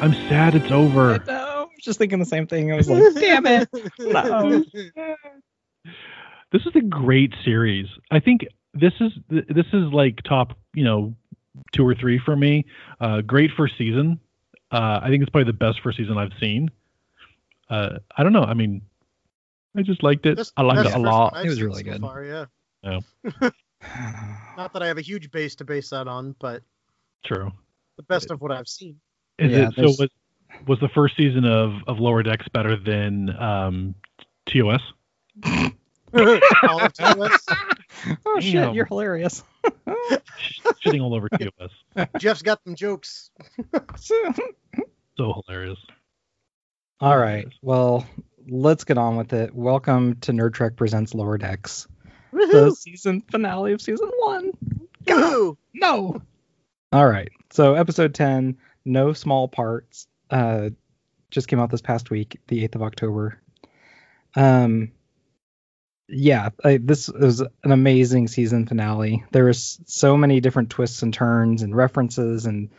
I'm sad it's over. I know. I was just thinking the same thing. I was like, damn it. No. This is a great series. I think this is this is like top, you know, two or three for me. Uh, great first season. Uh, I think it's probably the best first season I've seen. Uh, I don't know. I mean, I just liked it. Best- I liked it a lot. I've It was really so good. Far, yeah. Yeah. Not that I have a huge base to base that on, but True. the best of what I've seen. Is Yeah, it so? Was, was the first season of of Lower Decks better than um, TOS? All of TOS. oh shit, you're hilarious. Shitting all over TOS. Jeff's got them jokes. So hilarious. All right. Well, let's get on with it. Welcome to Nerd Trek Presents Lower Decks, the season finale of season one. Woohoo! No. All right. So episode 10, No Small Parts, uh, just came out this past week, the 8th of October. Um, yeah, I, this was an amazing season finale. There was so many different twists and turns and references and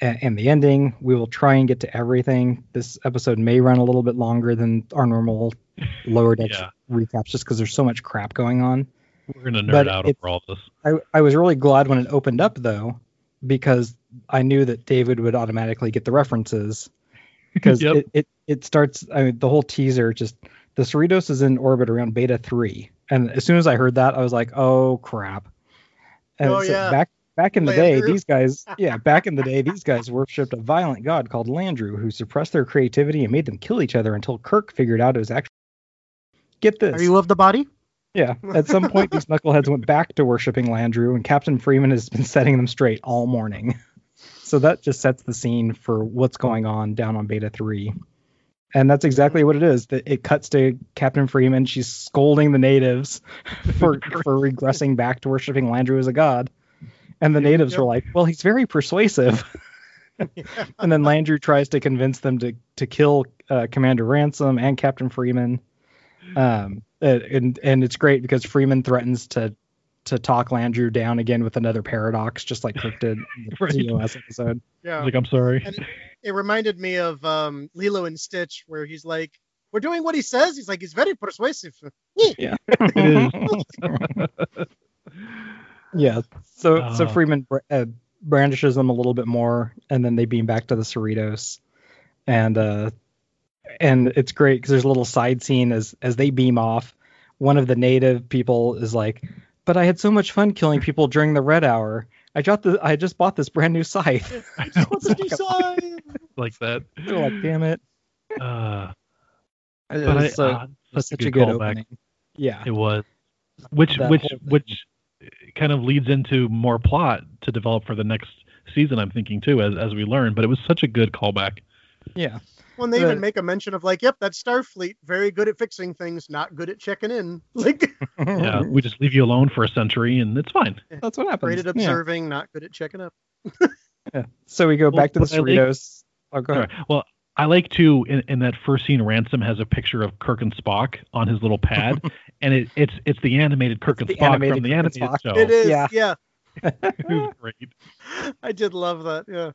and the ending. We will try and get to everything. This episode may run a little bit longer than our normal lower deck Yeah. recaps just because there's so much crap going on. We're gonna nerd But out it's- over all this. I, I was really glad when it opened up though, because I knew that David would automatically get the references. Because Yep. it, it, it starts I mean the whole teaser just the Cerritos is in orbit around beta three. And as soon as I heard that, I was like, oh crap. And Oh, so yeah. back back in the day, these guys yeah, back in the day, these guys worshipped a violent god called Landru who suppressed their creativity and made them kill each other until Kirk figured out it was actually get this. Are you of the body? Yeah. At some point, these knuckleheads went back to worshiping Landru, and Captain Freeman has been setting them straight all morning. So that just sets the scene for what's going on down on Beta 3. And that's exactly what it is. That it cuts to Captain Freeman. She's scolding the natives for for regressing back to worshiping Landru as a god. And the natives Yep. were like, "Well, he's very persuasive." and then Landru tries to convince them to to kill uh, Commander Ransom and Captain Freeman. Um, and and it's great because Freeman threatens to to talk Landru down again with another paradox, just like Kirk did in the Right. TOS episode. Yeah. Like I'm sorry. And it reminded me of um, Lilo and Stitch, where he's like, "We're doing what he says." He's like, "He's very persuasive." Yeah. It yeah. So so Uh. Freeman br- uh, brandishes them a little bit more, and then they beam back to the Cerritos, and uh, and it's great because there's a little side scene as as they beam off. One of the native people is like, "But I had so much fun killing people during the Red Hour. I got the I just bought this brand new scythe." I know, What's the design? like that. They're like, "Damn it!" Uh, It but I, was, so- uh, was such such a good callback. opening. Yeah. It was, which That which which kind of leads into more plot to develop for the next season. I'm thinking too, as as we learn. But it was such a good callback. Yeah. When they The- even make a mention of like, "Yep, that's Starfleet, very good at fixing things, not good at checking in." Like, Yeah, we just leave you alone for a century, and it's fine. That's what happens. great at Yeah. observing, not good at checking up. yeah. So we go Well, back to the what I like- oh, go ahead. Sorry. Well, I like to in, in that first scene, Ransom has a picture of Kirk and Spock on his little pad, and it, it's it's the animated Kirk and Spock from the Kirk animated Spock. show. It is, yeah. yeah. Great. I did love that. Yeah,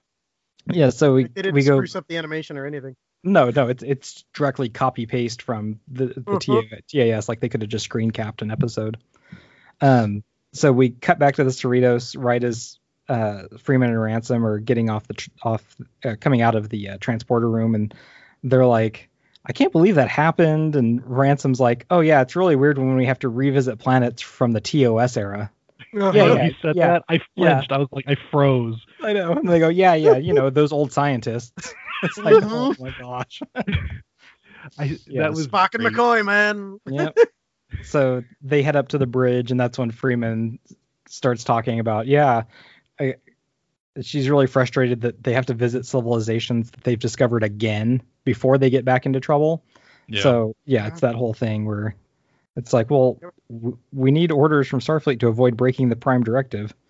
Yeah. So we they didn't we go. spruce up the animation or anything. No, no, it's it's directly copy paste from the the Mhm. TA TAS. Like they could have just screen capped an episode. Um. So we cut back to the Cerritos right as uh, Freeman and Ransom are getting off the tr- off uh, coming out of the uh, transporter room, and they're like, "I can't believe that happened." And Ransom's like, "Oh yeah, it's really weird when we have to revisit planets from the TOS era." Uh-huh. Yeah, yeah, he said yeah. that, I flinched. I was like, I froze. I know. And they go, "Yeah, yeah, you know those old scientists." it's like, oh my gosh. I Yeah, that was Spock and. McCoy, man. yep. So they head up to the bridge, and that's when Freeman starts talking about, yeah, I, she's really frustrated that they have to visit civilizations that they've discovered again before they get back into trouble. Yeah. So yeah, it's that whole thing where it's like, well, w- we need orders from Starfleet to avoid breaking the Prime Directive.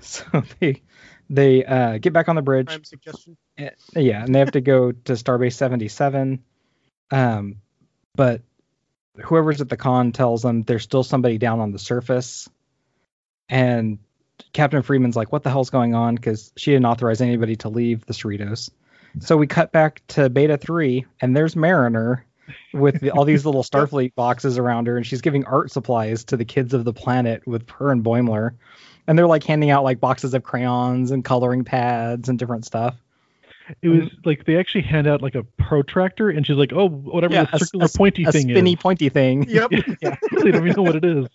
So they they uh, get back on the bridge. Prime suggestion. Uh, yeah, and they have to go to Starbase 77. Um, but whoever's at the con tells them there's still somebody down on the surface. And Captain Freeman's like, what the hell's going on? Because she didn't authorize anybody to leave the Cerritos. So we cut back to Beta 3, and there's Mariner with the, all these little Starfleet boxes around her, and she's giving art supplies to the kids of the planet with her and Boimler. And they're like handing out like boxes of crayons and coloring pads and different stuff. It was like they actually hand out like a protractor, and she's like, "Oh, whatever Yeah, the a- circular a, pointy a thing spinny is." pointy thing. Yep. yeah. they don't even know what it is.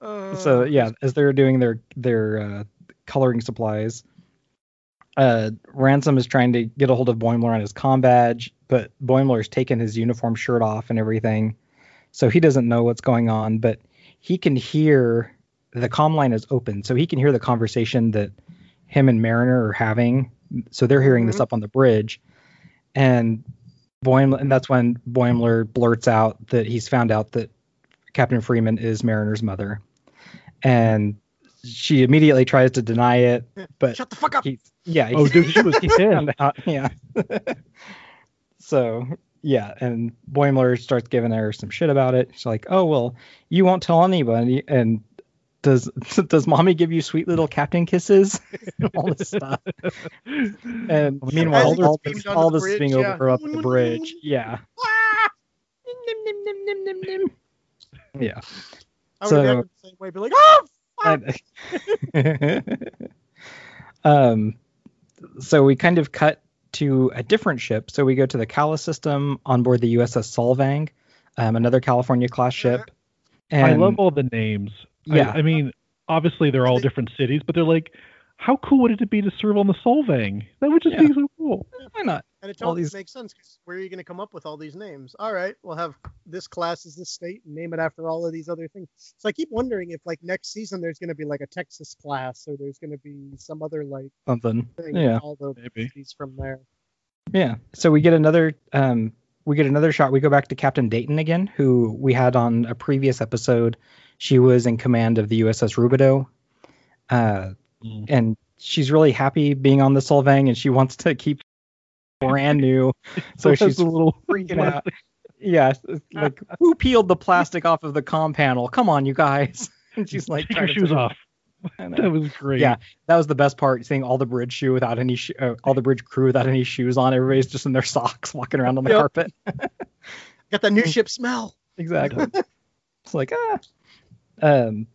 Uh, so yeah, as they're doing their their uh, coloring supplies, uh, Ransom is trying to get a hold of Boimler on his com badge, but Boimler's taken his uniform shirt off and everything, so he doesn't know what's going on. But he can hear the comm line is open, so he can hear the conversation that him and Mariner are having. So they're hearing this Mhm. up on the bridge, and Boimler, and that's when Boimler blurts out that he's found out that Captain Freeman is Mariner's mother, and she immediately tries to deny it, but Shut the fuck up. he, yeah, Oh, dude, she was he found out, yeah. so yeah, and Boimler starts giving her some shit about it. She's like, "Oh well, you won't tell anybody." And does does mommy give you sweet little captain kisses? all this stuff. And meanwhile, As all this, onto all this bridge, being yeah. over up the bridge. Yeah. Ah! Nim, nim, nim, nim, nim, nim. Yeah. I would So- have the same way, be like, oh, fuck. And- um, so we kind of cut to a different ship. So we go to the Cala system on board the USS Solvang, um, another California class ship. And I love all the names. I- Yeah. I, mean, obviously they're all different cities, but they're like, how cool would it be to serve on the Solvang? That would just Yeah. be so cool. why not? And it all totally these- makes sense because where are you going to come up with all these names? All right, we'll have this class is this state and name it after all of these other things. So I keep wondering if like next season there's going to be like a Texas class or there's going to be some other like Something. thing. Yeah. All the Maybe. cities from there. Yeah. So we get another um we get another shot. We go back to Captain Dayton again, who we had on a previous episode. She was in command of the USS Rubidoux. Uh Mm. and she's really happy being on the Solvang and she wants to keep brand new. So It she's a little freaking out. Yeah, like who peeled the plastic off of the com panel? Come on, you guys. And she's like, Take your trying to- shoes off. That was great. Yeah. That was the best part, seeing all the bridge shoe without any sho- uh, all the bridge crew without any shoes on. Everybody's just in their socks walking around on the Yep. carpet. Got that new ship smell. exactly. it's like ah. Um.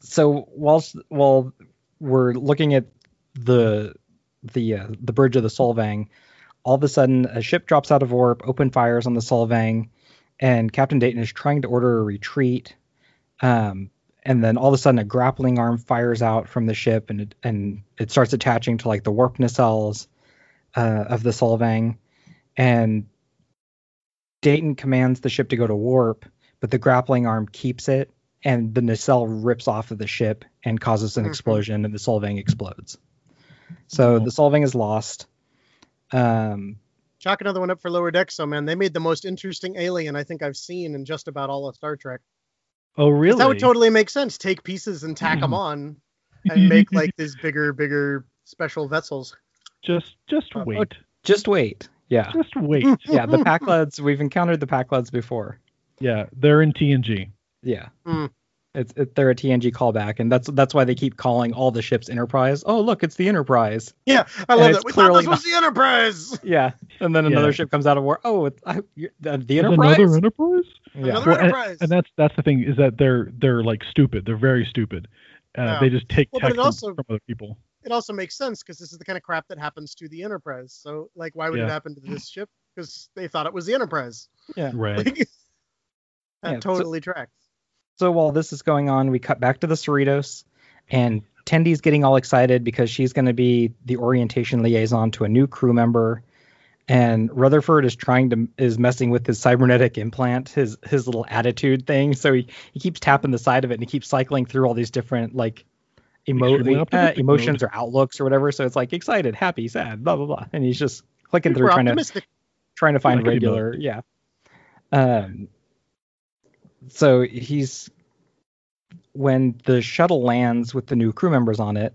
So whilst while we're looking at the the uh, the bridge of the Solvang, all of a sudden a ship drops out of warp, open fires on the Solvang, and Captain Dayton is trying to order a retreat. Um. And then all of a sudden a grappling arm fires out from the ship and it, and it starts attaching to like the warp nacelles uh, of the Solvang, and Dayton commands the ship to go to warp, but the grappling arm keeps it, and the nacelle rips off of the ship and causes an Mhm. explosion, and the Solvang explodes. So Oh. the Solvang is lost. Um, Chalk another one up for lower decks, so man, they made the most interesting alien I think I've seen in just about all of Star Trek. Oh, really? That would totally make sense. Take pieces and tack them on, and make like these bigger, bigger special vessels. just just Uh, wait. just wait. Yeah. Just wait. Yeah. The Pakleds, we've encountered the Pakleds before. yeah, they're in TNG. Yeah. Hmm. It's it, they're a TNG callback, and that's that's why they keep calling all the ships Enterprise. Oh, look, it's the Enterprise. Yeah, I And love it's that. We thought this was the Enterprise. Yeah, and then another Yeah. ship comes out of war. Oh, it's I, you- the, the Enterprise. Another Enterprise. yeah. Another Well, and, Enterprise. and that's that's the thing is that they're they're like stupid. They're very stupid. Uh, Yeah. They just take Well, but tech it from, also- from other people. it also makes sense because this is the kind of crap that happens to the Enterprise. So, like, why would it happen to this ship? Because they thought it was the Enterprise. Yeah. Right. Like, that Yeah, so- totally tracks. So while this is going on, we cut back to the Cerritos, and Tendi's getting all excited because she's going to be the orientation liaison to a new crew member. And Rutherford is trying to is messing with his cybernetic implant, his his little attitude thing. So he, he keeps tapping the side of it and he keeps cycling through all these different like emo- uh, emotions or outlooks or whatever. So it's like excited, happy, sad, blah blah blah. And he's just clicking Super through trying to trying to find regular yeah um so he's when the shuttle lands with the new crew members on it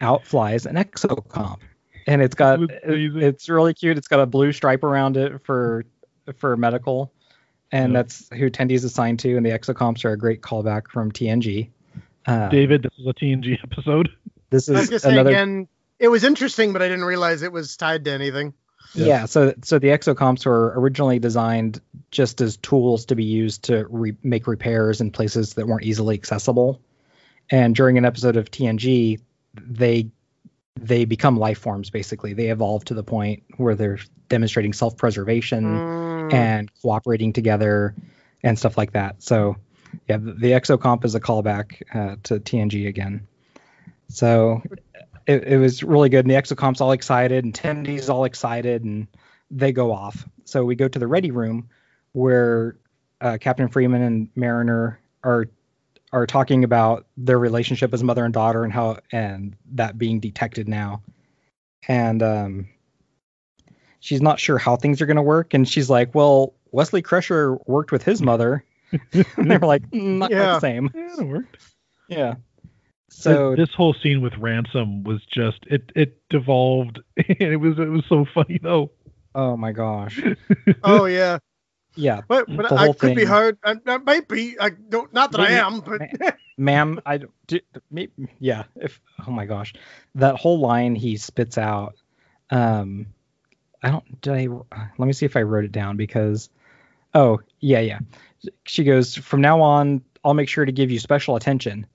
out flies an exocomp and it's got it's really cute it's got a blue stripe around it for for medical and Yeah. that's who Tendi's assigned to and the exocomps are a great callback from tng uh, David, this is a TNG episode. this I was is gonna say another again, It was interesting, but I didn't realize it was tied to anything. Yeah. Yeah. so so the exocomps were originally designed just as tools to be used to re- make repairs in places that weren't easily accessible. And during an episode of TNG, they they become life forms basically. They evolve to the point where they're demonstrating self-preservation Mm, and cooperating together and stuff like that. So yeah, the, the exocomp is a callback uh, to TNG again. So it, it was really good, and the exocomp's all excited, and Tendi's all excited, and they go off. So we go to the ready room where uh, Captain Freeman and Mariner are are talking about their relationship as mother and daughter and how and that being detected now. And um, she's not sure how things are going to work, and she's like, "Well, Wesley Crusher worked with his mother." and they're like, "Mm, "Not Yeah. the same." Yeah, it worked. Yeah. So this whole scene with ransom was just it it devolved and it was it was so funny though oh my gosh. oh yeah, Yeah, but but I whole could be thing. hard. I, I might be. I don't. Not that I am, but ma'am i do, me, yeah if oh my gosh that whole line he spits out um i don't did i let me see if i wrote it down because oh yeah yeah she goes from now on i'll make sure to give you special attention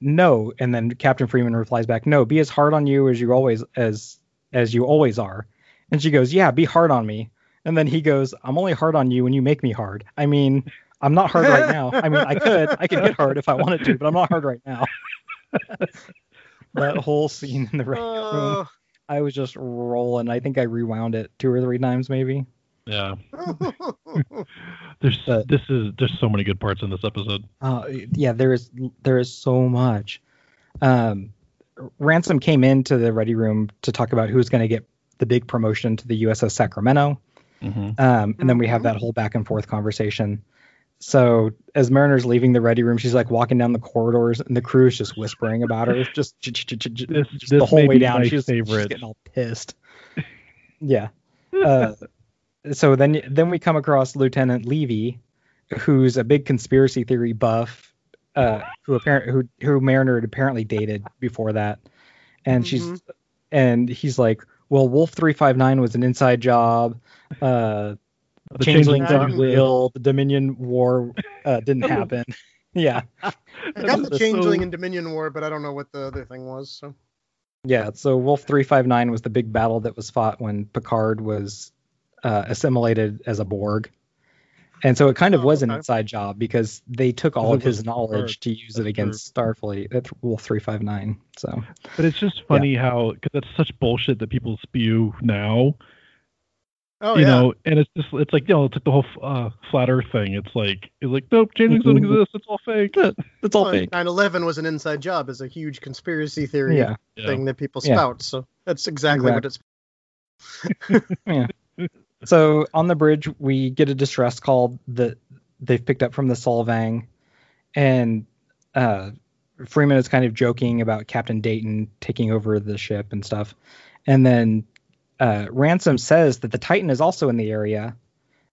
no and then captain freeman replies back no be as hard on you as you always as as you always are. And she goes yeah be hard on me. And then he goes i'm only hard on you when you make me hard. I mean i'm not hard right now. I mean i could i could get hard if i wanted to but i'm not hard right now. That whole scene in the right room uh, i was just rolling. I think i rewound it two or three times maybe yeah there's But- this is there's so many good parts in this episode Uh, yeah, there is there is so much. Um, Ransom came into the ready room to talk about who's going to get the big promotion to the USS Sacramento, um, and then we have that whole back and forth conversation. So as Mariner's leaving the ready room, she's like walking down the corridors, and the crew is just whispering about her, just, This- just this the whole way down. my She's, she's getting all pissed. Yeah. Uh, so then then we come across Lieutenant Levy, who's a big conspiracy theory buff, uh, who apparent who who Mariner had apparently dated before that, and she's Mhm. and he's like, well, Wolf three five nine was an inside job. Uh, the Changeling Changeling didn't Times. The Dominion War uh, didn't happen. yeah, I got the Changeling so- and Dominion War, but I don't know what the other thing was. So yeah. So Wolf three five nine was the big battle that was fought when Picard was uh, assimilated as a Borg. And so it kind of Oh, was an okay. inside job because they took all of his was knowledge to use it That's against Starfleet at Wolf 359. So, but it's just funny how because that's such bullshit that people spew now oh you yeah, know and it's just it's like you know it's like the whole uh, flat earth thing it's like it's like nope changelings don't Mhm. exist it's all fake it's all Well, fake. 9/11 was an inside job as a huge conspiracy theory Yeah. Yeah. thing that people Yeah. spout. So that's exactly what it's. So on the bridge, we get a distress call that they've picked up from the Solvang, and uh, Freeman is kind of joking about Captain Dayton taking over the ship and stuff, and then uh, Ransom says that the Titan is also in the area,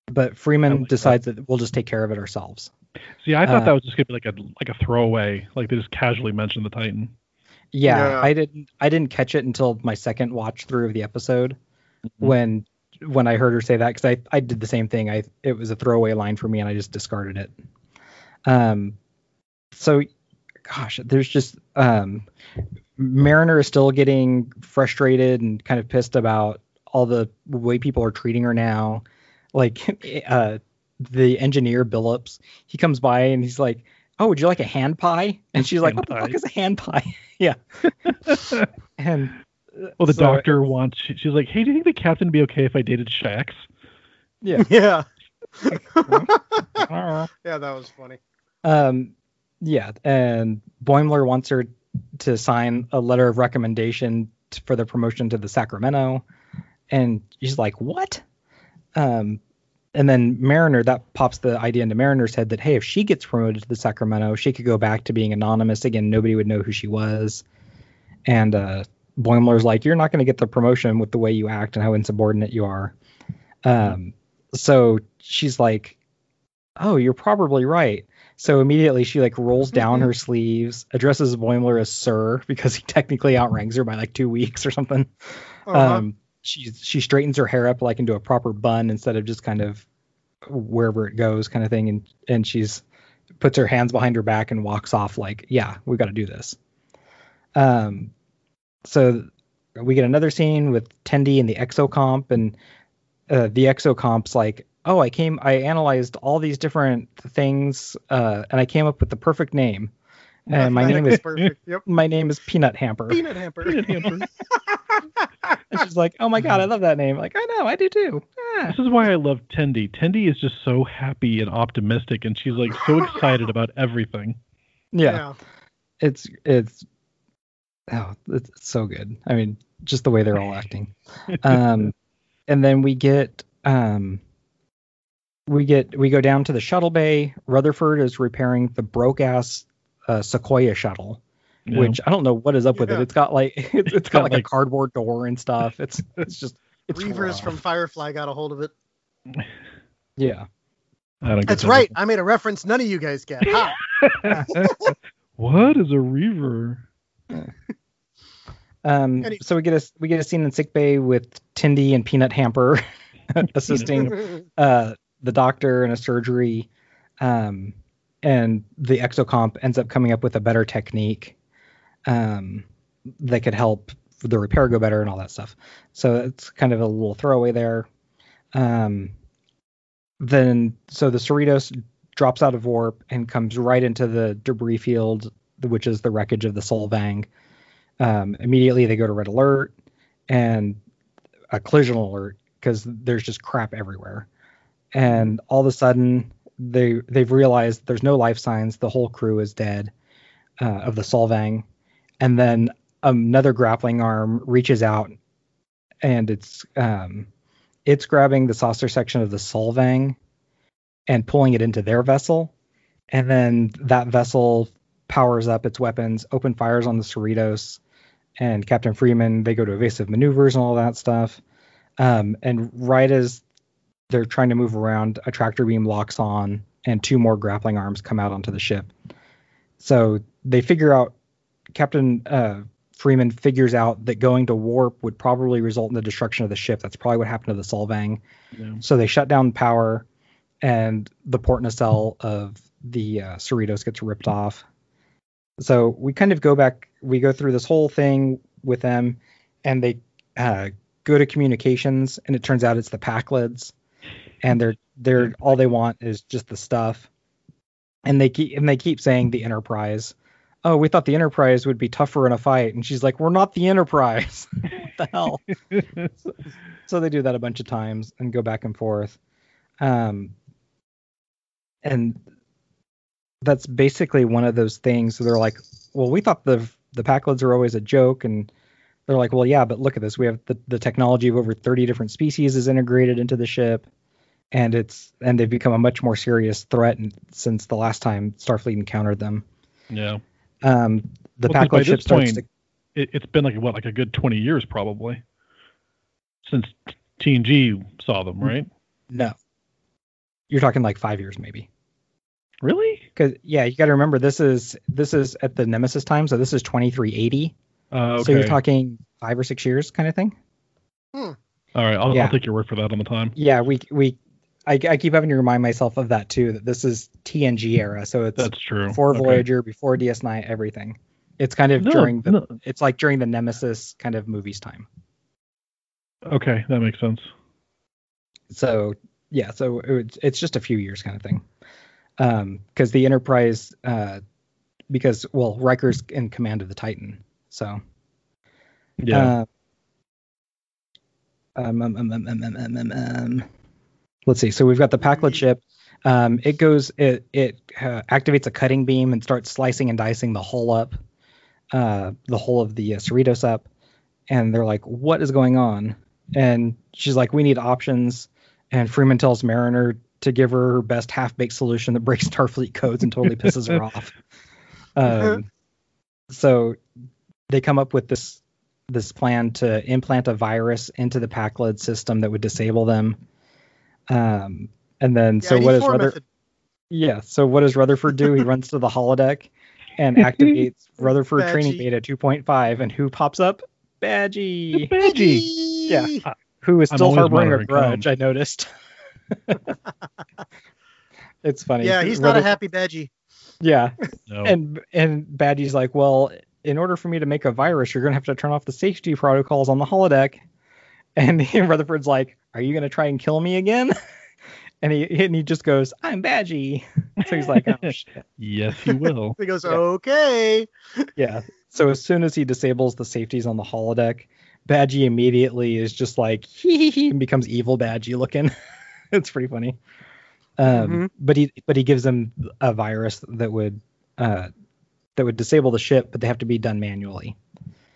but Freeman like decides that. we'll just take care of it ourselves. see i thought Uh, that was just gonna be like a like a throwaway like they just casually mentioned the titan Yeah, Yeah. I didn't I didn't catch it until my second watch through of the episode Mm-hmm. when when I heard her say that because I I did the same thing. I it was a throwaway line for me and I just discarded it. Um, so gosh, there's just um, Mariner is still getting frustrated and kind of pissed about all the way people are treating her now. Like uh, the engineer Billups, he comes by and he's like, "Oh, would you like a hand pie?" And she's like, Hand "What the fuck is a hand pie?" yeah. and well the so- doctor wants she, she's like hey do you think the captain would be okay if i dated Shaxs Yeah. Yeah. yeah, that was funny. Um, yeah, and Boimler wants her to sign a letter of recommendation t- for the promotion to the Sacramento, and she's like, "What?" Um, and then Mariner that pops the idea into Mariner's head that hey, if she gets promoted to the Sacramento, she could go back to being anonymous again. Nobody would know who she was. And uh, Boimler's like, "You're not going to get the promotion with the way you act and how insubordinate you are." Um, so she's like, "Oh, you're probably right." So immediately she like rolls down her sleeves, addresses Boimler as Sir because he technically outranks her by like two weeks or something. Uh-huh. Um, she she straightens her hair up like into a proper bun instead of just kind of wherever it goes kind of thing, and and she's puts her hands behind her back and walks off like, yeah, we got to do this. Um, so we get another scene with Tendi and the exocomp, and uh, the exocomp's like, oh, I came, I analyzed all these different things, uh, and I came up with the perfect name. And my name is perfect. Yep. my name is Peanut Hamper. Peanut hamper. Peanut hamper. And she's like, oh my god, I love that name. Like, I know, I do too. Ah. This is why I love Tendi. Tendi is just so happy and optimistic, and she's like so excited about everything. Yeah, it's it's oh, it's it's so good. I mean, just the way they're all acting. Um, and then we get um, we get we go down to the shuttle bay. Rutherford is repairing the broke ass uh, Sequoia shuttle, Yeah. which I don't know what is up with it. Yeah. It's got like it's, it's got got, like, a cardboard door and stuff. It's it's just it's Reavers rough. from Firefly got a hold of it. yeah. I don't That's that. right. I made a reference none of you guys get. Ha! what is a reaver? Um, Any- so we get a we get a scene in sick bay with Tendi and Peanut Hamper assisting uh, the doctor in a surgery, um, and the exocomp ends up coming up with a better technique um, that could help the repair go better and all that stuff. So it's kind of a little throwaway there. Um, then so the Cerritos drops out of warp and comes right into the debris field, which is the wreckage of the Solvang. Um, immediately they go to red alert and a collision alert because there's just crap everywhere. And all of a sudden they they've realized there's no life signs. The whole crew is dead uh, of the Solvang, and then another grappling arm reaches out and it's um, it's grabbing the saucer section of the Solvang and pulling it into their vessel, and then that vessel powers up its weapons, open fires on the Cerritos, and Captain Freeman. They go to evasive maneuvers and all that stuff. Um, and right as they're trying to move around, a tractor beam locks on, and two more grappling arms come out onto the ship. So they figure out Captain uh, Freeman figures out that going to warp would probably result in the destruction of the ship. That's probably what happened to the Solvang. Yeah. So they shut down power, and the port nacelle of the uh, Cerritos gets ripped off. So we kind of go back, we go through this whole thing with them, and they uh, go to communications, and it turns out it's the Pakleds, and they're they're all they want is just the stuff, and they keep and they keep saying the Enterprise. Oh, we thought the Enterprise would be tougher in a fight, and she's like, "We're not the Enterprise." what the hell? so they do that a bunch of times and go back and forth um and that's basically one of those things where they're like well we thought the the Pakleds are always a joke and they're like well yeah but look at this we have the, the technology of over 30 different species is integrated into the ship and it's and they've become a much more serious threat since the last time starfleet encountered them Yeah. um the Well, 'cause by Pakled ship starts point- to It, it's been like what, like a good twenty years probably since TNG saw them, right? no you're talking like five years maybe Really? Because yeah, you got to remember this is this is at the Nemesis time, so this is 2380. Uh, okay. So you're talking five or six years kind of thing. All right, I'll, Yeah. I'll take your word for that on the time. Yeah, we we I, I keep having to remind myself of that too. That this is TNG era, so it's That's true. before Okay. Voyager, before DS9, everything. It's kind of No, during the no. it's like during the Nemesis kind of movies time. Okay, that makes sense. So yeah, so it's it's just a few years kind of thing because um, the Enterprise, uh, because well, Riker's in command of the Titan, so yeah. Uh, um, um, let's see. So we've got the Pakled mm-hmm. ship. it goes. It it uh, activates a cutting beam and starts slicing and dicing the hull up, uh, the whole of the uh, Cerritos up, and they're like, "What is going on?" And she's like, "We need options." And Freeman tells Mariner to give her her best half-baked solution that breaks Starfleet codes and totally pisses her off. Um, so they come up with this this plan to implant a virus into the Pakled system that would disable them. Um, and then Yeah, so what is ID4 Ruther- method. Yeah. So what does Rutherford do? He runs to the holodeck and activates Rutherford training Badgey. beta 2.5, and who pops up? Badgey, Badgey. Yeah. who is still always harboring a grudge. comms. I noticed. it's funny. Yeah, he's not a Ruther- happy Badgey. Yeah, No. and and Badgey's like, well, in order for me to make a virus, you're gonna have to turn off the safety protocols on the holodeck. And Rutherford's like, are you gonna try and kill me again? And he and he just goes, I'm Badgey. So he's like, oh shit. yes, you will. He goes, Yeah. okay. Yeah. So as soon as he disables the safeties on the holodeck, Badgey immediately is just like hee hee hee and becomes evil Badgey looking. it's pretty funny. Um, Mhm. but he but he gives them a virus that would uh, that would disable the ship, but they have to be done manually.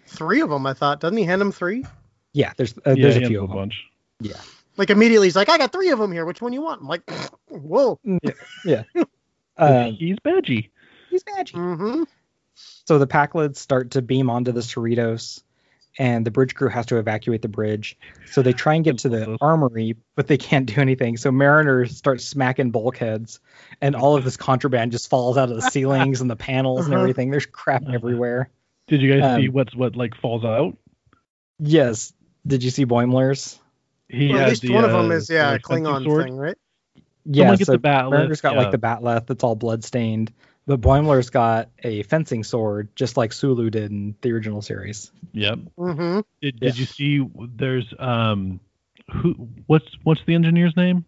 Three of them, I thought. Doesn't he hand them three? Yeah, there's uh, yeah, there's a few of them. bunch. Yeah. Like immediately, he's like, I got three of them here. Which one you want? I'm like, whoa. Um, He's Badgey. he's Badgey. Mm-hmm. So the Pakleds start to beam onto the Cerritos, and the bridge crew has to evacuate the bridge. So they try and get to the armory, but they can't do anything. So Mariner starts smacking bulkheads, and all of this contraband just falls out of the ceilings and the panels and Uh-huh. everything. There's crap everywhere. Did you guys see Um, what's what like falls out? Yes. Did you see Boimler's? He Well, at least the, one of uh, them is yeah, a like, Klingon sword. thing, right? Yeah. Someone gets so the bat Mariner's got yeah. like the bat'leth that's all bloodstained, but Boimler's got a fencing sword, just like Sulu did in the original series. Yep. Mm-hmm. Did, Yeah. you see? There's um, who? What's what's the engineer's name?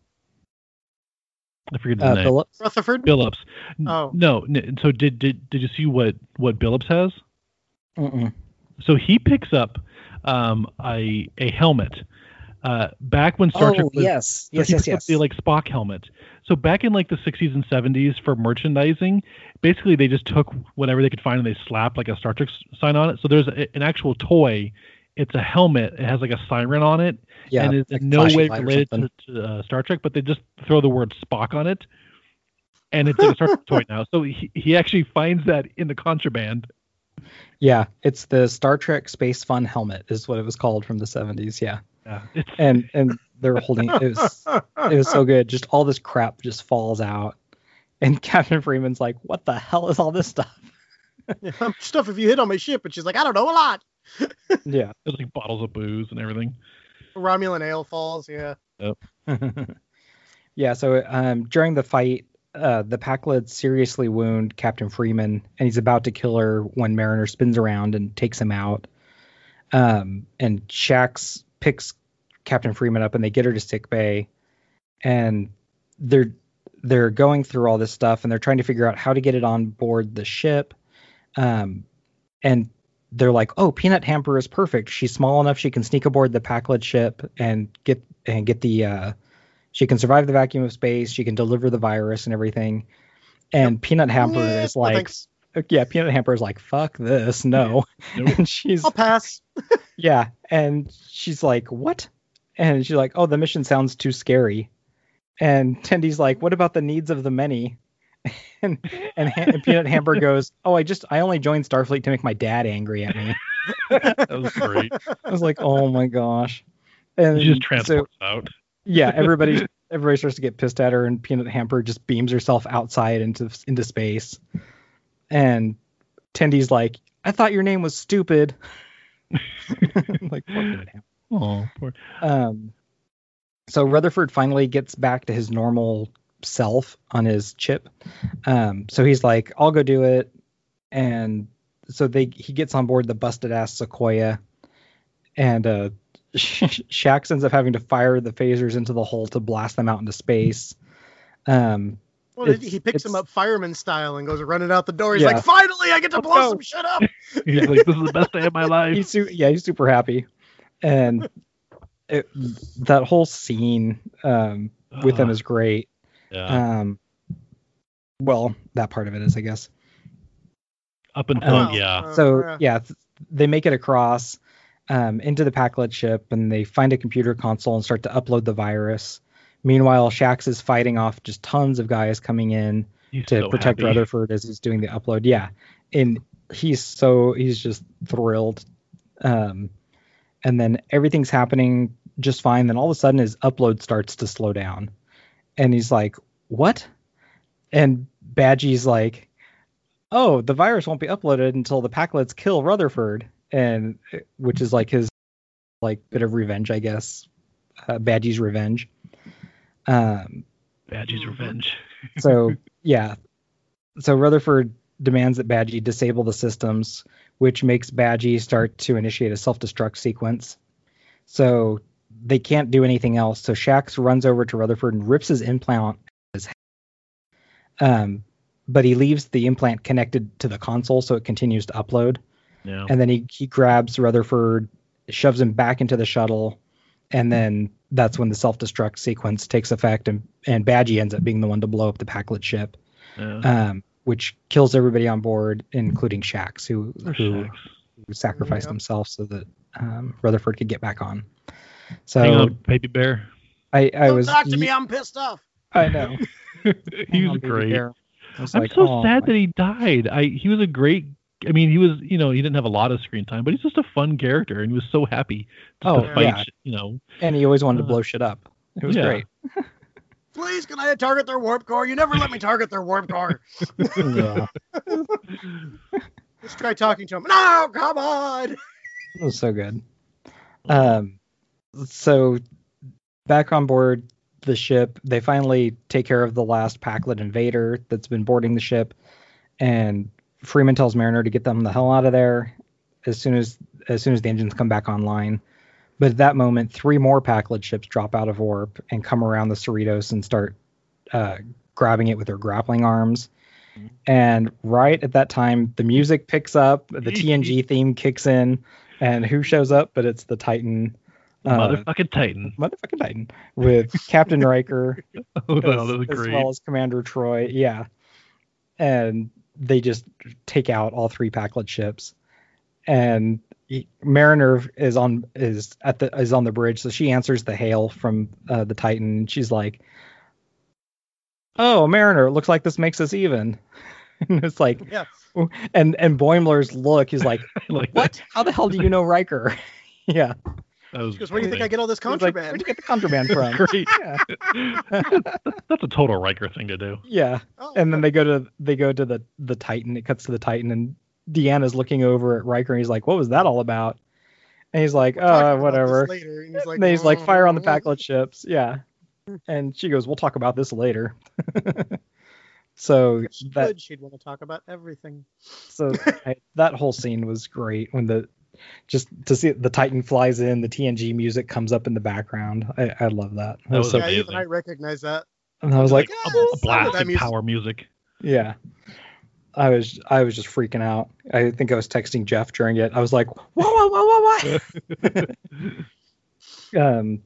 I forget his Uh, name. Phillips. Rutherford. Billups. Oh. No. n- So did did did you see what what Billups has? Mm-mm. So he picks up um a a helmet. Uh, back when Star Trek Oh was yes, yes, yes, yes. The like Spock helmet. So back in like the 60s and 70s for merchandising, basically they just took whatever they could find and they slapped like a Star Trek sign on it. So there's a, an actual toy. It's a helmet. It has like a siren on it, yeah, and it's like in no way related to, to uh, Star Trek. But they just throw the word Spock on it, and it's like a Star Trek toy now. So he, he actually finds that in the contraband. Yeah, it's the Star Trek Space Fun helmet is what it was called from the 70s. Yeah, Yeah, and and they're holding it was it was so good. Just all this crap just falls out, and Captain Freeman's like, "What the hell is all this stuff?" stuff if you hit on my ship, and she's like, I don't know a lot. Yeah. there's like bottles of booze and everything. Romulan ale falls. Yeah. yeah. So um, during the fight, uh, the Pakleds seriously wound Captain Freeman, and he's about to kill her when Mariner spins around and takes him out. Um, and Shaxs picks Captain Freeman up, and they get her to sick bay, and they're they're going through all this stuff, and they're trying to figure out how to get it on board the ship. Um, and they're like, "Oh, Peanut Hamper is perfect. She's small enough she can sneak aboard the Pakled ship and get and get the uh, she can survive the vacuum of space. She can deliver the virus and everything." And Peanut Hamper Yeah, is like, thanks. "Yeah, Peanut Hamper is like, fuck this, no." Nope. and she's I'll pass. yeah, and she's like, "What?" And she's like, "Oh, the mission sounds too scary." And Tendi's like, "What about the needs of the many?" And and, ha- and Peanut Hamper goes, "Oh, I just I only joined Starfleet to make my dad angry at me." that was great. I was like, "Oh my gosh!" And She just so transports out. yeah, everybody everybody starts to get pissed at her, and Peanut Hamper just beams herself outside into into space. And Tendi's like, "I thought your name was stupid." like, Oh, poor. Um, so Rutherford finally gets back to his normal self on his chip. Um, so he's like, "I'll go do it," and so they he gets on board the busted ass Sequoia, and uh, Shaxs ends up having to fire the phasers into the hull to blast them out into space. Um, Well, It's- he picks him up fireman style and goes running out the door. He's Yeah. like, finally, I get to Let's blow go. some shit up. He's like, this is the best day of my life. he's su- yeah, he's super happy, and it, that whole scene um, with him is great. yeah. Um, well, that part of it is, I guess. Up until um, yeah. So yeah. yeah, th- they make it across um, into the Pakled ship, and they find a computer console and start to upload the virus. Meanwhile, Shaxs is fighting off just tons of guys coming in He's to so protect happy. Rutherford as he's doing the upload. Yeah, and he's so he's just thrilled. Um, and then everything's happening just fine. Then all of a sudden his upload starts to slow down, and he's like, "What?" and Badgey's like, "Oh, the virus won't be uploaded until the Pakleds kill Rutherford," and which is like his like bit of revenge, I guess. Uh, Badgey's revenge. Um, Badgey's revenge. so yeah, so Rutherford demands that Badgey disable the systems, which makes Badgey start to initiate a self-destruct sequence. So they can't do anything else. So Shaxs runs over to Rutherford and rips his implant his head. Um, but he leaves the implant connected to the console so it continues to upload. Yeah. And then he, he grabs Rutherford, shoves him back into the shuttle, and then that's when the self-destruct sequence takes effect and, and Badgey ends up being the one to blow up the Pakled ship. yeah. Um, which kills everybody on board, including Shaxs, who, Or who, Shaxs. who sacrificed Yep. himself so that um, Rutherford could get back on. So Hang on, baby bear. I, I Don't was talk to me. I'm pissed off. I know. he Hang on, was great. I was I'm like, so "Oh, sad my-" that he died. I he was a great. I mean, he was you know he didn't have a lot of screen time, but he's just a fun character, and he was so happy to, Oh, to fight. yeah. You know, and he always wanted to Uh, blow shit up. It was yeah. great. Please, can I target their warp core? You never let me target their warp core. yeah, Let's try talking to him. No, come on. it was so good. Um, so back on board the ship, they finally take care of the last Pakled invader that's been boarding the ship, and Freeman tells Mariner to get them the hell out of there as soon as as soon as the engines come back online. But at that moment, three more Pakled ships drop out of warp and come around the Cerritos and start uh, grabbing it with their grappling arms. And right at that time, the music picks up, the TNG theme kicks in, and who shows up? But it's the Titan, uh, motherfucking Titan. motherfucking Titan, with Captain Riker Oh, as, as well as Commander Troi. Yeah, and they just take out all three Pakled ships, and he- Mariner is on is at the is on the bridge, so she answers the hail from uh, the Titan, and she's like, "Oh, Mariner, looks like this makes us even." and it's like, Yeah. and and Boimler's look, he's like, like "What? How the hell do you know Riker?" yeah, That was She goes, where do you think I get all this He's like, contraband? Where'd you get the contraband from? great. That's a total Riker thing to do. yeah. Oh, and then they go to they go to the the Titan. It cuts to the Titan, and Deanna's looking over at Riker, and he's like, "What was that all about?" And he's like, We're talking "Uh, whatever." Later. And he's like, and then he's like, "Fire on the. Pakled ships." Yeah. And she goes, "We'll talk about this later." so she that could, she'd want to talk about everything. so I, that whole scene was great when the just to see the Titan flies in, the TNG music comes up in the background. I, I love that. That was so, yeah, even. I recognize that. and I was like, a, a "Yes, blast that of music." power music. Yeah. I was I was just freaking out. I think I was texting Jeff during it. I was like, whoa, whoa, whoa, whoa, whoa. um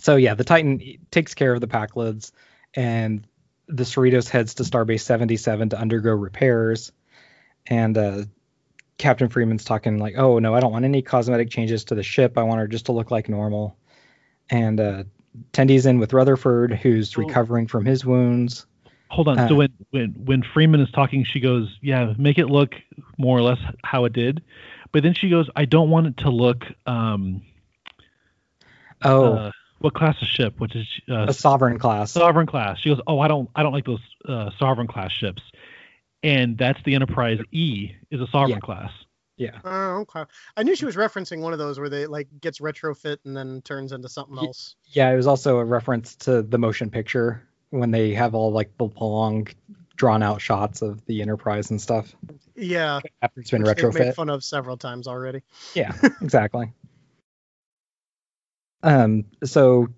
so yeah, the Titan takes care of the pack Pakleds and the Cerritos heads to Starbase 77 to undergo repairs. And uh Captain Freeman's talking like, "Oh no, I don't want any cosmetic changes to the ship. I want her just to look like normal." And uh Tendi's in with Rutherford, who's Oh. recovering from his wounds. Hold on. Uh, so when when when Freeman is talking, she goes, "Yeah, make it look more or less how it did," but then she goes, "I don't want it to look um Oh, uh, what class of ship, which is uh, a sovereign class. sovereign class." She goes, "Oh, I don't I don't like those uh, sovereign class ships," and that's the Enterprise E is a sovereign Yeah. class. Yeah. Oh, okay. I knew she was referencing one of those where they like gets retrofit and then turns into something else. Yeah, it was also a reference to the motion picture when they have all like the long drawn out shots of the Enterprise and stuff Yeah, after it's been which they've made retrofit. fun of several times already. Yeah, exactly. Um, so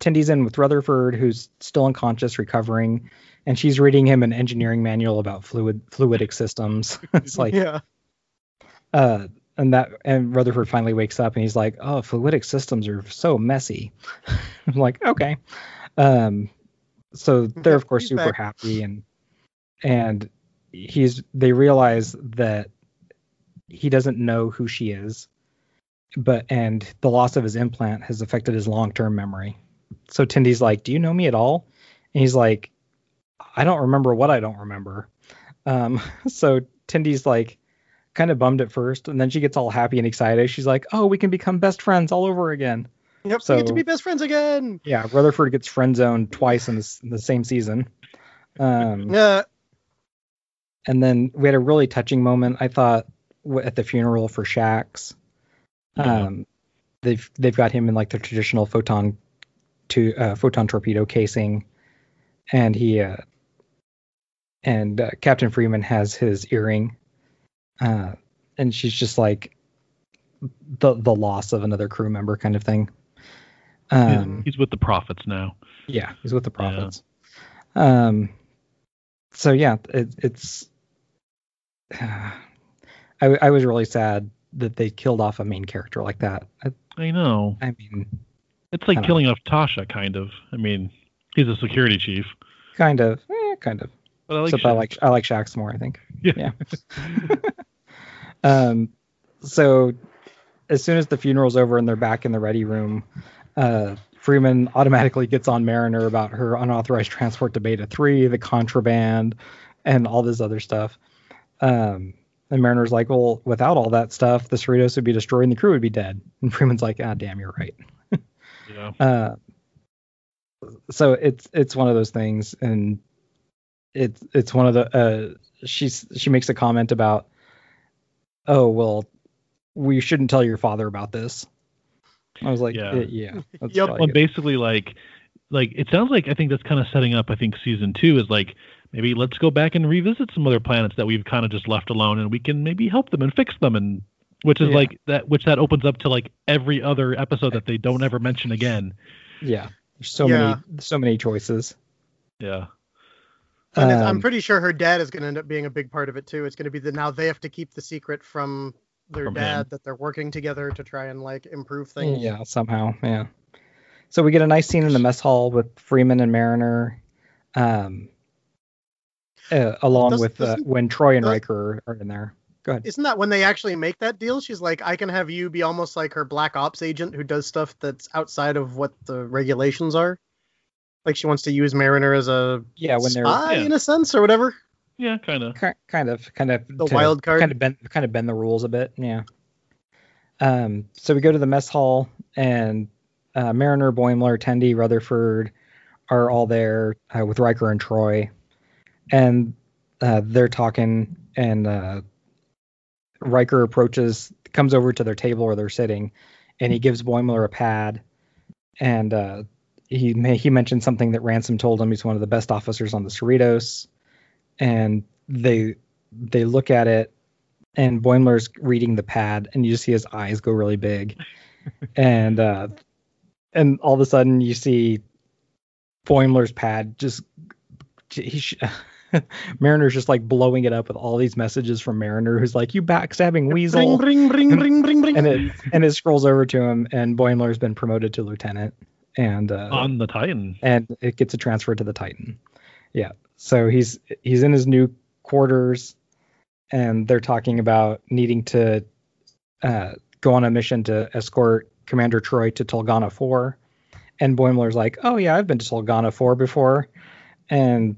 Tendi's in with Rutherford, who's still unconscious, recovering, and she's reading him an engineering manual about fluid fluidic systems. it's like yeah, uh and that and Rutherford finally wakes up and he's like, "Oh, fluidic systems are so messy." I'm like, "Okay." Um so they're of course super happy and and he's they realize that he doesn't know who she is. But and the loss of his implant has affected his long-term memory. So Tendi's like, "Do you know me at all?" And he's like, "I don't remember what I don't remember." Um so Tendi's like kind of bummed at first, and then she gets all happy and excited. She's like, "Oh, we can become best friends all over again." yep. So- we get to be best friends again. Yeah, Rutherford gets friend zoned twice in, this, in the same season. Um, Yeah. and then we had a really touching moment. I thought at the funeral for Shaxs. Yeah. Um, they've they've got him in like the traditional photon to uh, photon torpedo casing, and he uh, and uh, Captain Freeman has his earring, uh, and she's just like the the loss of another crew member kind of thing. Um, He's with the prophets now. yeah, he's with the prophets. Um, so yeah, it, it's. I, I was really sad that they killed off a main character like that. I, I know. I mean, It's like killing off Tasha, kind of. I mean, he's a security chief. kind of, eh, kind of. But I like. Except I Shax. like I like Shax more. I think. Yeah. yeah. Um, so as soon as the funeral's over and they're back in the ready room, uh, Freeman automatically gets on Mariner about her unauthorized transport to Beta 3, the contraband, and all this other stuff. Um, and Mariner's like, well, without all that stuff, the Cerritos would be destroyed and the crew would be dead. And Freeman's like, ah, damn, you're right. Yeah. Uh, so it's it's one of those things, and it's it's one of the uh, she's she makes a comment about, oh well, we shouldn't tell your father about this. I was like, Yeah. yeah, yeah. that's Yep. good. basically, like, like it sounds like I think that's kind of setting up. I think season two is like maybe let's go back and revisit some other planets that we've kind of just left alone, and we can maybe help them and fix them, and which is Yeah. like that, which that opens up to like every other episode that they don't ever mention again. yeah. There's so Yeah. many so many choices. Yeah. And it's- I'm Um, pretty sure her dad is going to end up being a big part of it too. It's going to be that now they have to keep the secret from their From dad him. that they're working together to try and like improve things. Yeah, somehow, yeah. So we get a nice scene in the mess hall with Freeman and Mariner, um, uh, along Does- with uh, doesn't- when Troi and does- Riker are in there. Go ahead. Isn't that when they actually make that deal? She's like, I can have you be almost like her black ops agent who does stuff that's outside of what the regulations are. Like she wants to use Mariner as a Yeah, when they're spy Yeah. in a sense or whatever. Yeah, kind of. kind of kind of The to wild card. kind of bend kind of bend the rules a bit yeah um so we go to the mess hall and uh, mariner boimler tendi rutherford are all there uh, with riker and troi and uh, they're talking and uh, riker approaches comes over to their table where they're sitting and he gives boimler a pad and uh, he he mentioned something that ransom told him. He's one of the best officers on the cerritos. And they they look at it and Boimler's reading the pad and you just see his eyes go really big. And uh and all of a sudden you see Boimler's pad just he sh- Mariner's just like blowing it up with all these messages from Mariner who's like you backstabbing weasel Bring, bring, bring, bring, bring, bring. and it and it scrolls over to him and Boimler's been promoted to lieutenant and uh On the Titan. and it gets a transfer to the Titan. Yeah. So he's he's in his new quarters, and they're talking about needing to uh, go on a mission to escort Commander Troi to Tulgana 4. And Boimler's like, "Oh yeah, I've been to Tulgana 4 before," and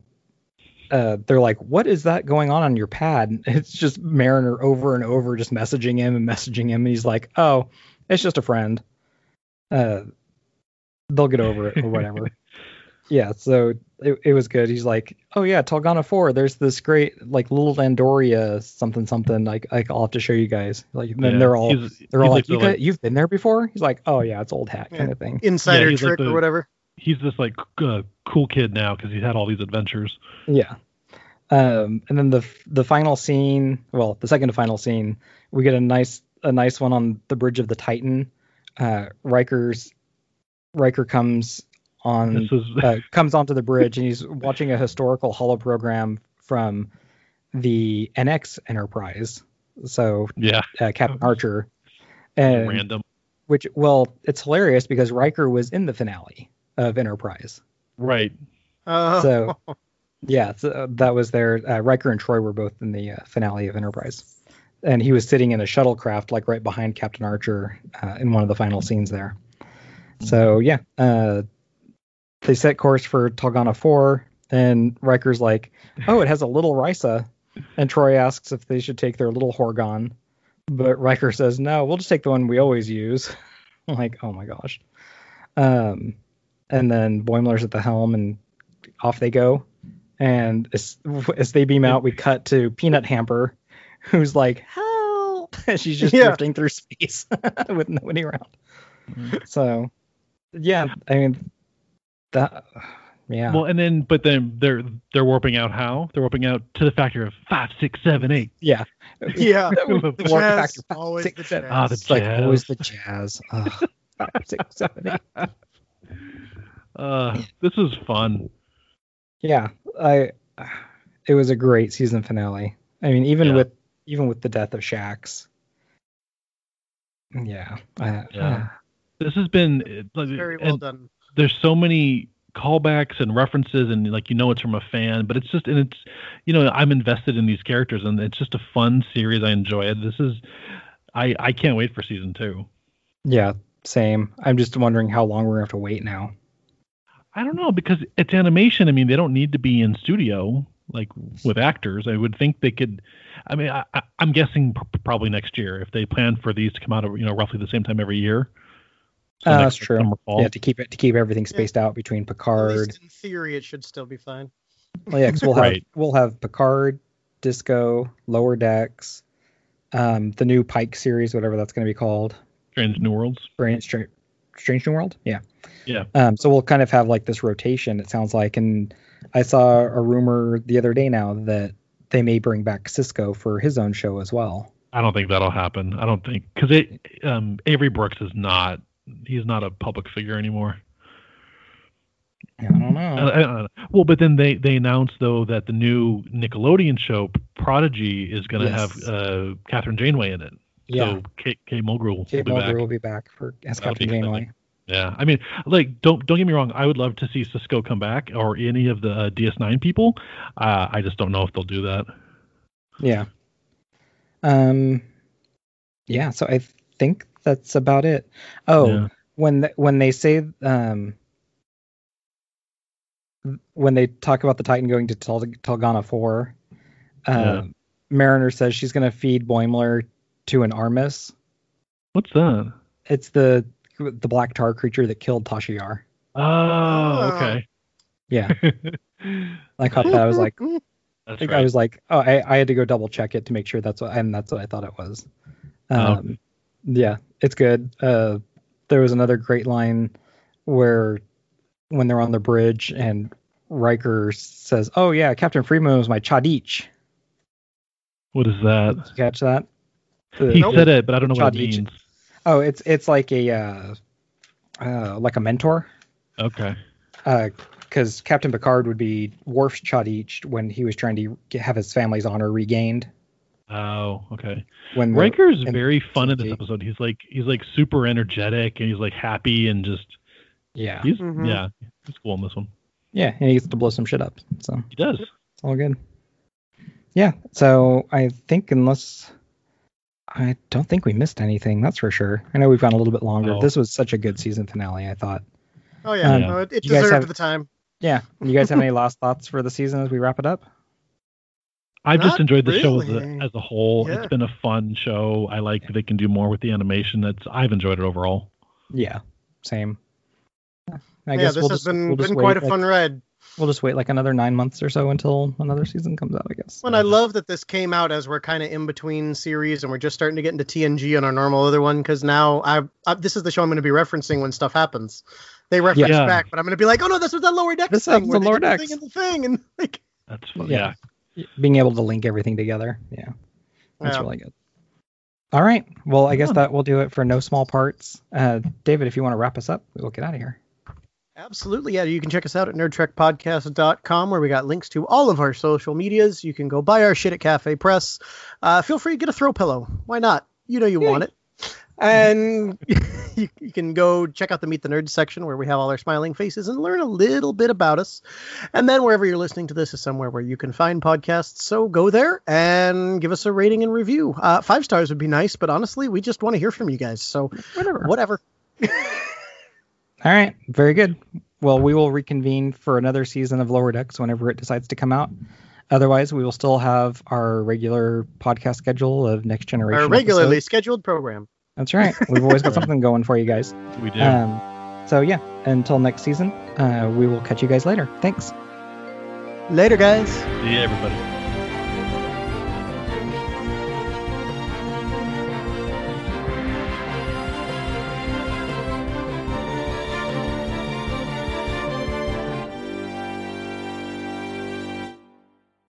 uh, they're like, "What is that going on on your pad?" It's just Mariner over and over, just messaging him and messaging him, and he's like, "Oh, it's just a friend. Uh, they'll get over it or whatever." yeah, so it, it was good. He's like, "Oh yeah, Tulgana 4. There's this great like little Landoria something something. Like, like I'll have to show you guys." Like, then Yeah, they're all he's- they're all he's like, the, you got, "You've been there before?" He's like, "Oh yeah, it's old hat kind of thing." Insider Yeah, he's like trick the- or whatever. he's this like uh, cool kid now because he's had all these adventures. Yeah. Um, and then the the final scene, well, the second to final scene, we get a nice a nice one on the bridge of the Titan. Uh, Riker's Riker comes on is uh, comes onto the bridge and he's watching a historical holoprogram from the NX Enterprise. So yeah, uh, Captain Archer, and random. which well, it's hilarious because Riker was in the finale of Enterprise. Right. Uh, So yeah, so uh, that was there. Uh, Riker and Troi were both in the uh, finale of Enterprise, and he was sitting in a shuttlecraft like right behind Captain Archer uh, in one of the final scenes there. So yeah, uh, they set course for Tulgana Four, and Riker's like, "Oh, it has a little Risa," and Troi asks if they should take their little horga'hn, but Riker says, "No, we'll just take the one we always use." I'm like, oh my gosh. Um, and then Boimler's at the helm, and off they go And as, as they beam out, we cut to Peanut Hamper, who's like, "Help!" She's just Yeah. drifting through space with nobody around. So, yeah, I mean, that, yeah, Well, and then but then they're they're warping out how? They're warping out to the factor of five, six, seven, eight. yeah. Yeah. The The warp jazz, factor, five, always six, the seven. jazz. Ah, the It's like always the jazz. Ugh. Five, six, seven, eight. Uh, this is fun. Yeah, I. It was a great season finale. I mean, even Yeah. with even with the death of Shax. Yeah. I, Yeah. This has been like, Very well done. there's so many callbacks and references and like you know it's from a fan but it's just and it's you know i'm invested in these characters and it's just a fun series i enjoy it this is i i can't wait for season two yeah. Same. I'm just wondering how long we're gonna have to wait now. I don't know because it's animation i mean they don't need to be in studio like with actors i would think they could i mean I, I, i'm guessing pr- probably next year if they plan for these to come out you know roughly the same time every year So Uh, that's true. summer, fall. Yeah, to keep it to keep everything spaced out between At Picard. least in theory, it should still be fine. Well, yeah, 'cause we'll have Right. we'll have Picard, Disco, Lower Decks, um, the new Pike series, whatever that's going to be called, strange new worlds Strange, Strange, Strange New World. Yeah. Yeah. Um, so we'll kind of have like this rotation. It sounds like, and I saw a rumor the other day now that they may bring back Sisko for his own show as well. I don't think that'll happen. I don't think because it um, Avery Brooks is not he's not a public figure anymore. I don't know. I- I- don't know. well, but then they they announced though that the new Nickelodeon show Prodigy is going to Yes. have uh, Kathryn Janeway in it. Yeah. So Kate, Kate Mulgrew will Kate be Mulgrew back. will be back for as That'll Captain. Janeway. Yeah, I mean, like don't don't get me wrong. I would love to see Sisko come back or any of the uh, DS9 people. Uh, I just don't know if they'll do that. Yeah. Um. Yeah. So I think that's about it. Oh, Yeah. when th- when they say um when they talk about the Titan going to Tel- Tulgana Four, um, Yeah. Mariner says she's going to feed Boimler to an Armus. What's that? It's the the black tar creature that killed Tasha Yar. Oh, okay. Yeah, I caught that. I was like, I think right. I was like, oh, I, I had to go double check it to make sure that's what, and that's what I thought it was. Oh, Um, yeah, it's good. Uh, there was another great line where when they're on the bridge and Riker says, "Oh yeah, Captain Freeman was my cha'DIch." what is that? Did you catch that? The- He Nope. said it, but I don't know what it means. oh, it's it's like a uh, uh, like a mentor. Okay. because Captain Picard would be Worf's Cha'DIch when he was trying to get, have his family's honor regained. Oh, okay. When the- Riker's and- very fun in this episode. He's like he's like super energetic and he's like happy and just yeah, he's Mhm. yeah he's cool in this one. yeah, and he gets to blow some shit up, so He does. it's all good. Yeah, so I think unless I don't think we missed anything, that's for sure. I know we've gone a little bit longer. Oh. This was such a good season finale. I thought. Oh yeah, Um, no, it, it deserved have- the time. Yeah, you guys have any last thoughts for the season as we wrap it up? I've just enjoyed the show as a, as a whole. Yeah. It's been a fun show. I like that they can do more with the animation. That's I've enjoyed it overall. Yeah, same. I yeah, guess this we'll has just, been we'll just been wait, quite a like- fun ride. We'll just wait like another nine months or so until another season comes out. I guess. And I love that this came out as we're kind of in between series and we're just starting to get into TNG on our normal other one because now I, I this is the show I'm going to be referencing when stuff happens. They reference Yeah. back, but I'm going to be like, oh no, this was that lower deck This thing happens where on Lower deck the thing and the thing and like That's fun. Yeah. Yeah. being able to link everything together. Yeah, that's Yeah. really good. All right. Well, I guess that will do it for no small parts. Uh, David, if you want to wrap us up, we'll get out of here. Absolutely. Yeah, you can check us out at nerdtrekpodcast.com where we got links to all of our social medias. You can go buy our shit at Cafe Press. Uh, feel free to get a throw pillow. Why not? You know you Yeah. want it. And you, you can go check out the Meet the Nerds section where we have all our smiling faces and learn a little bit about us. And then wherever you're listening to this is somewhere where you can find podcasts. So go there and give us a rating and review. Uh, five stars would be nice, but honestly, we just want to hear from you guys. So Whatever. whatever. All right. Very good. Well, we will reconvene for another season of Lower Decks whenever it decides to come out. Otherwise, we will still have our regular podcast schedule of Next Generation. Our regularly episodes. scheduled program. That's right. We've always got something going for you guys. We do. Um, so yeah, until next season, uh, we will catch you guys later. Thanks. Later, guys. See you, everybody.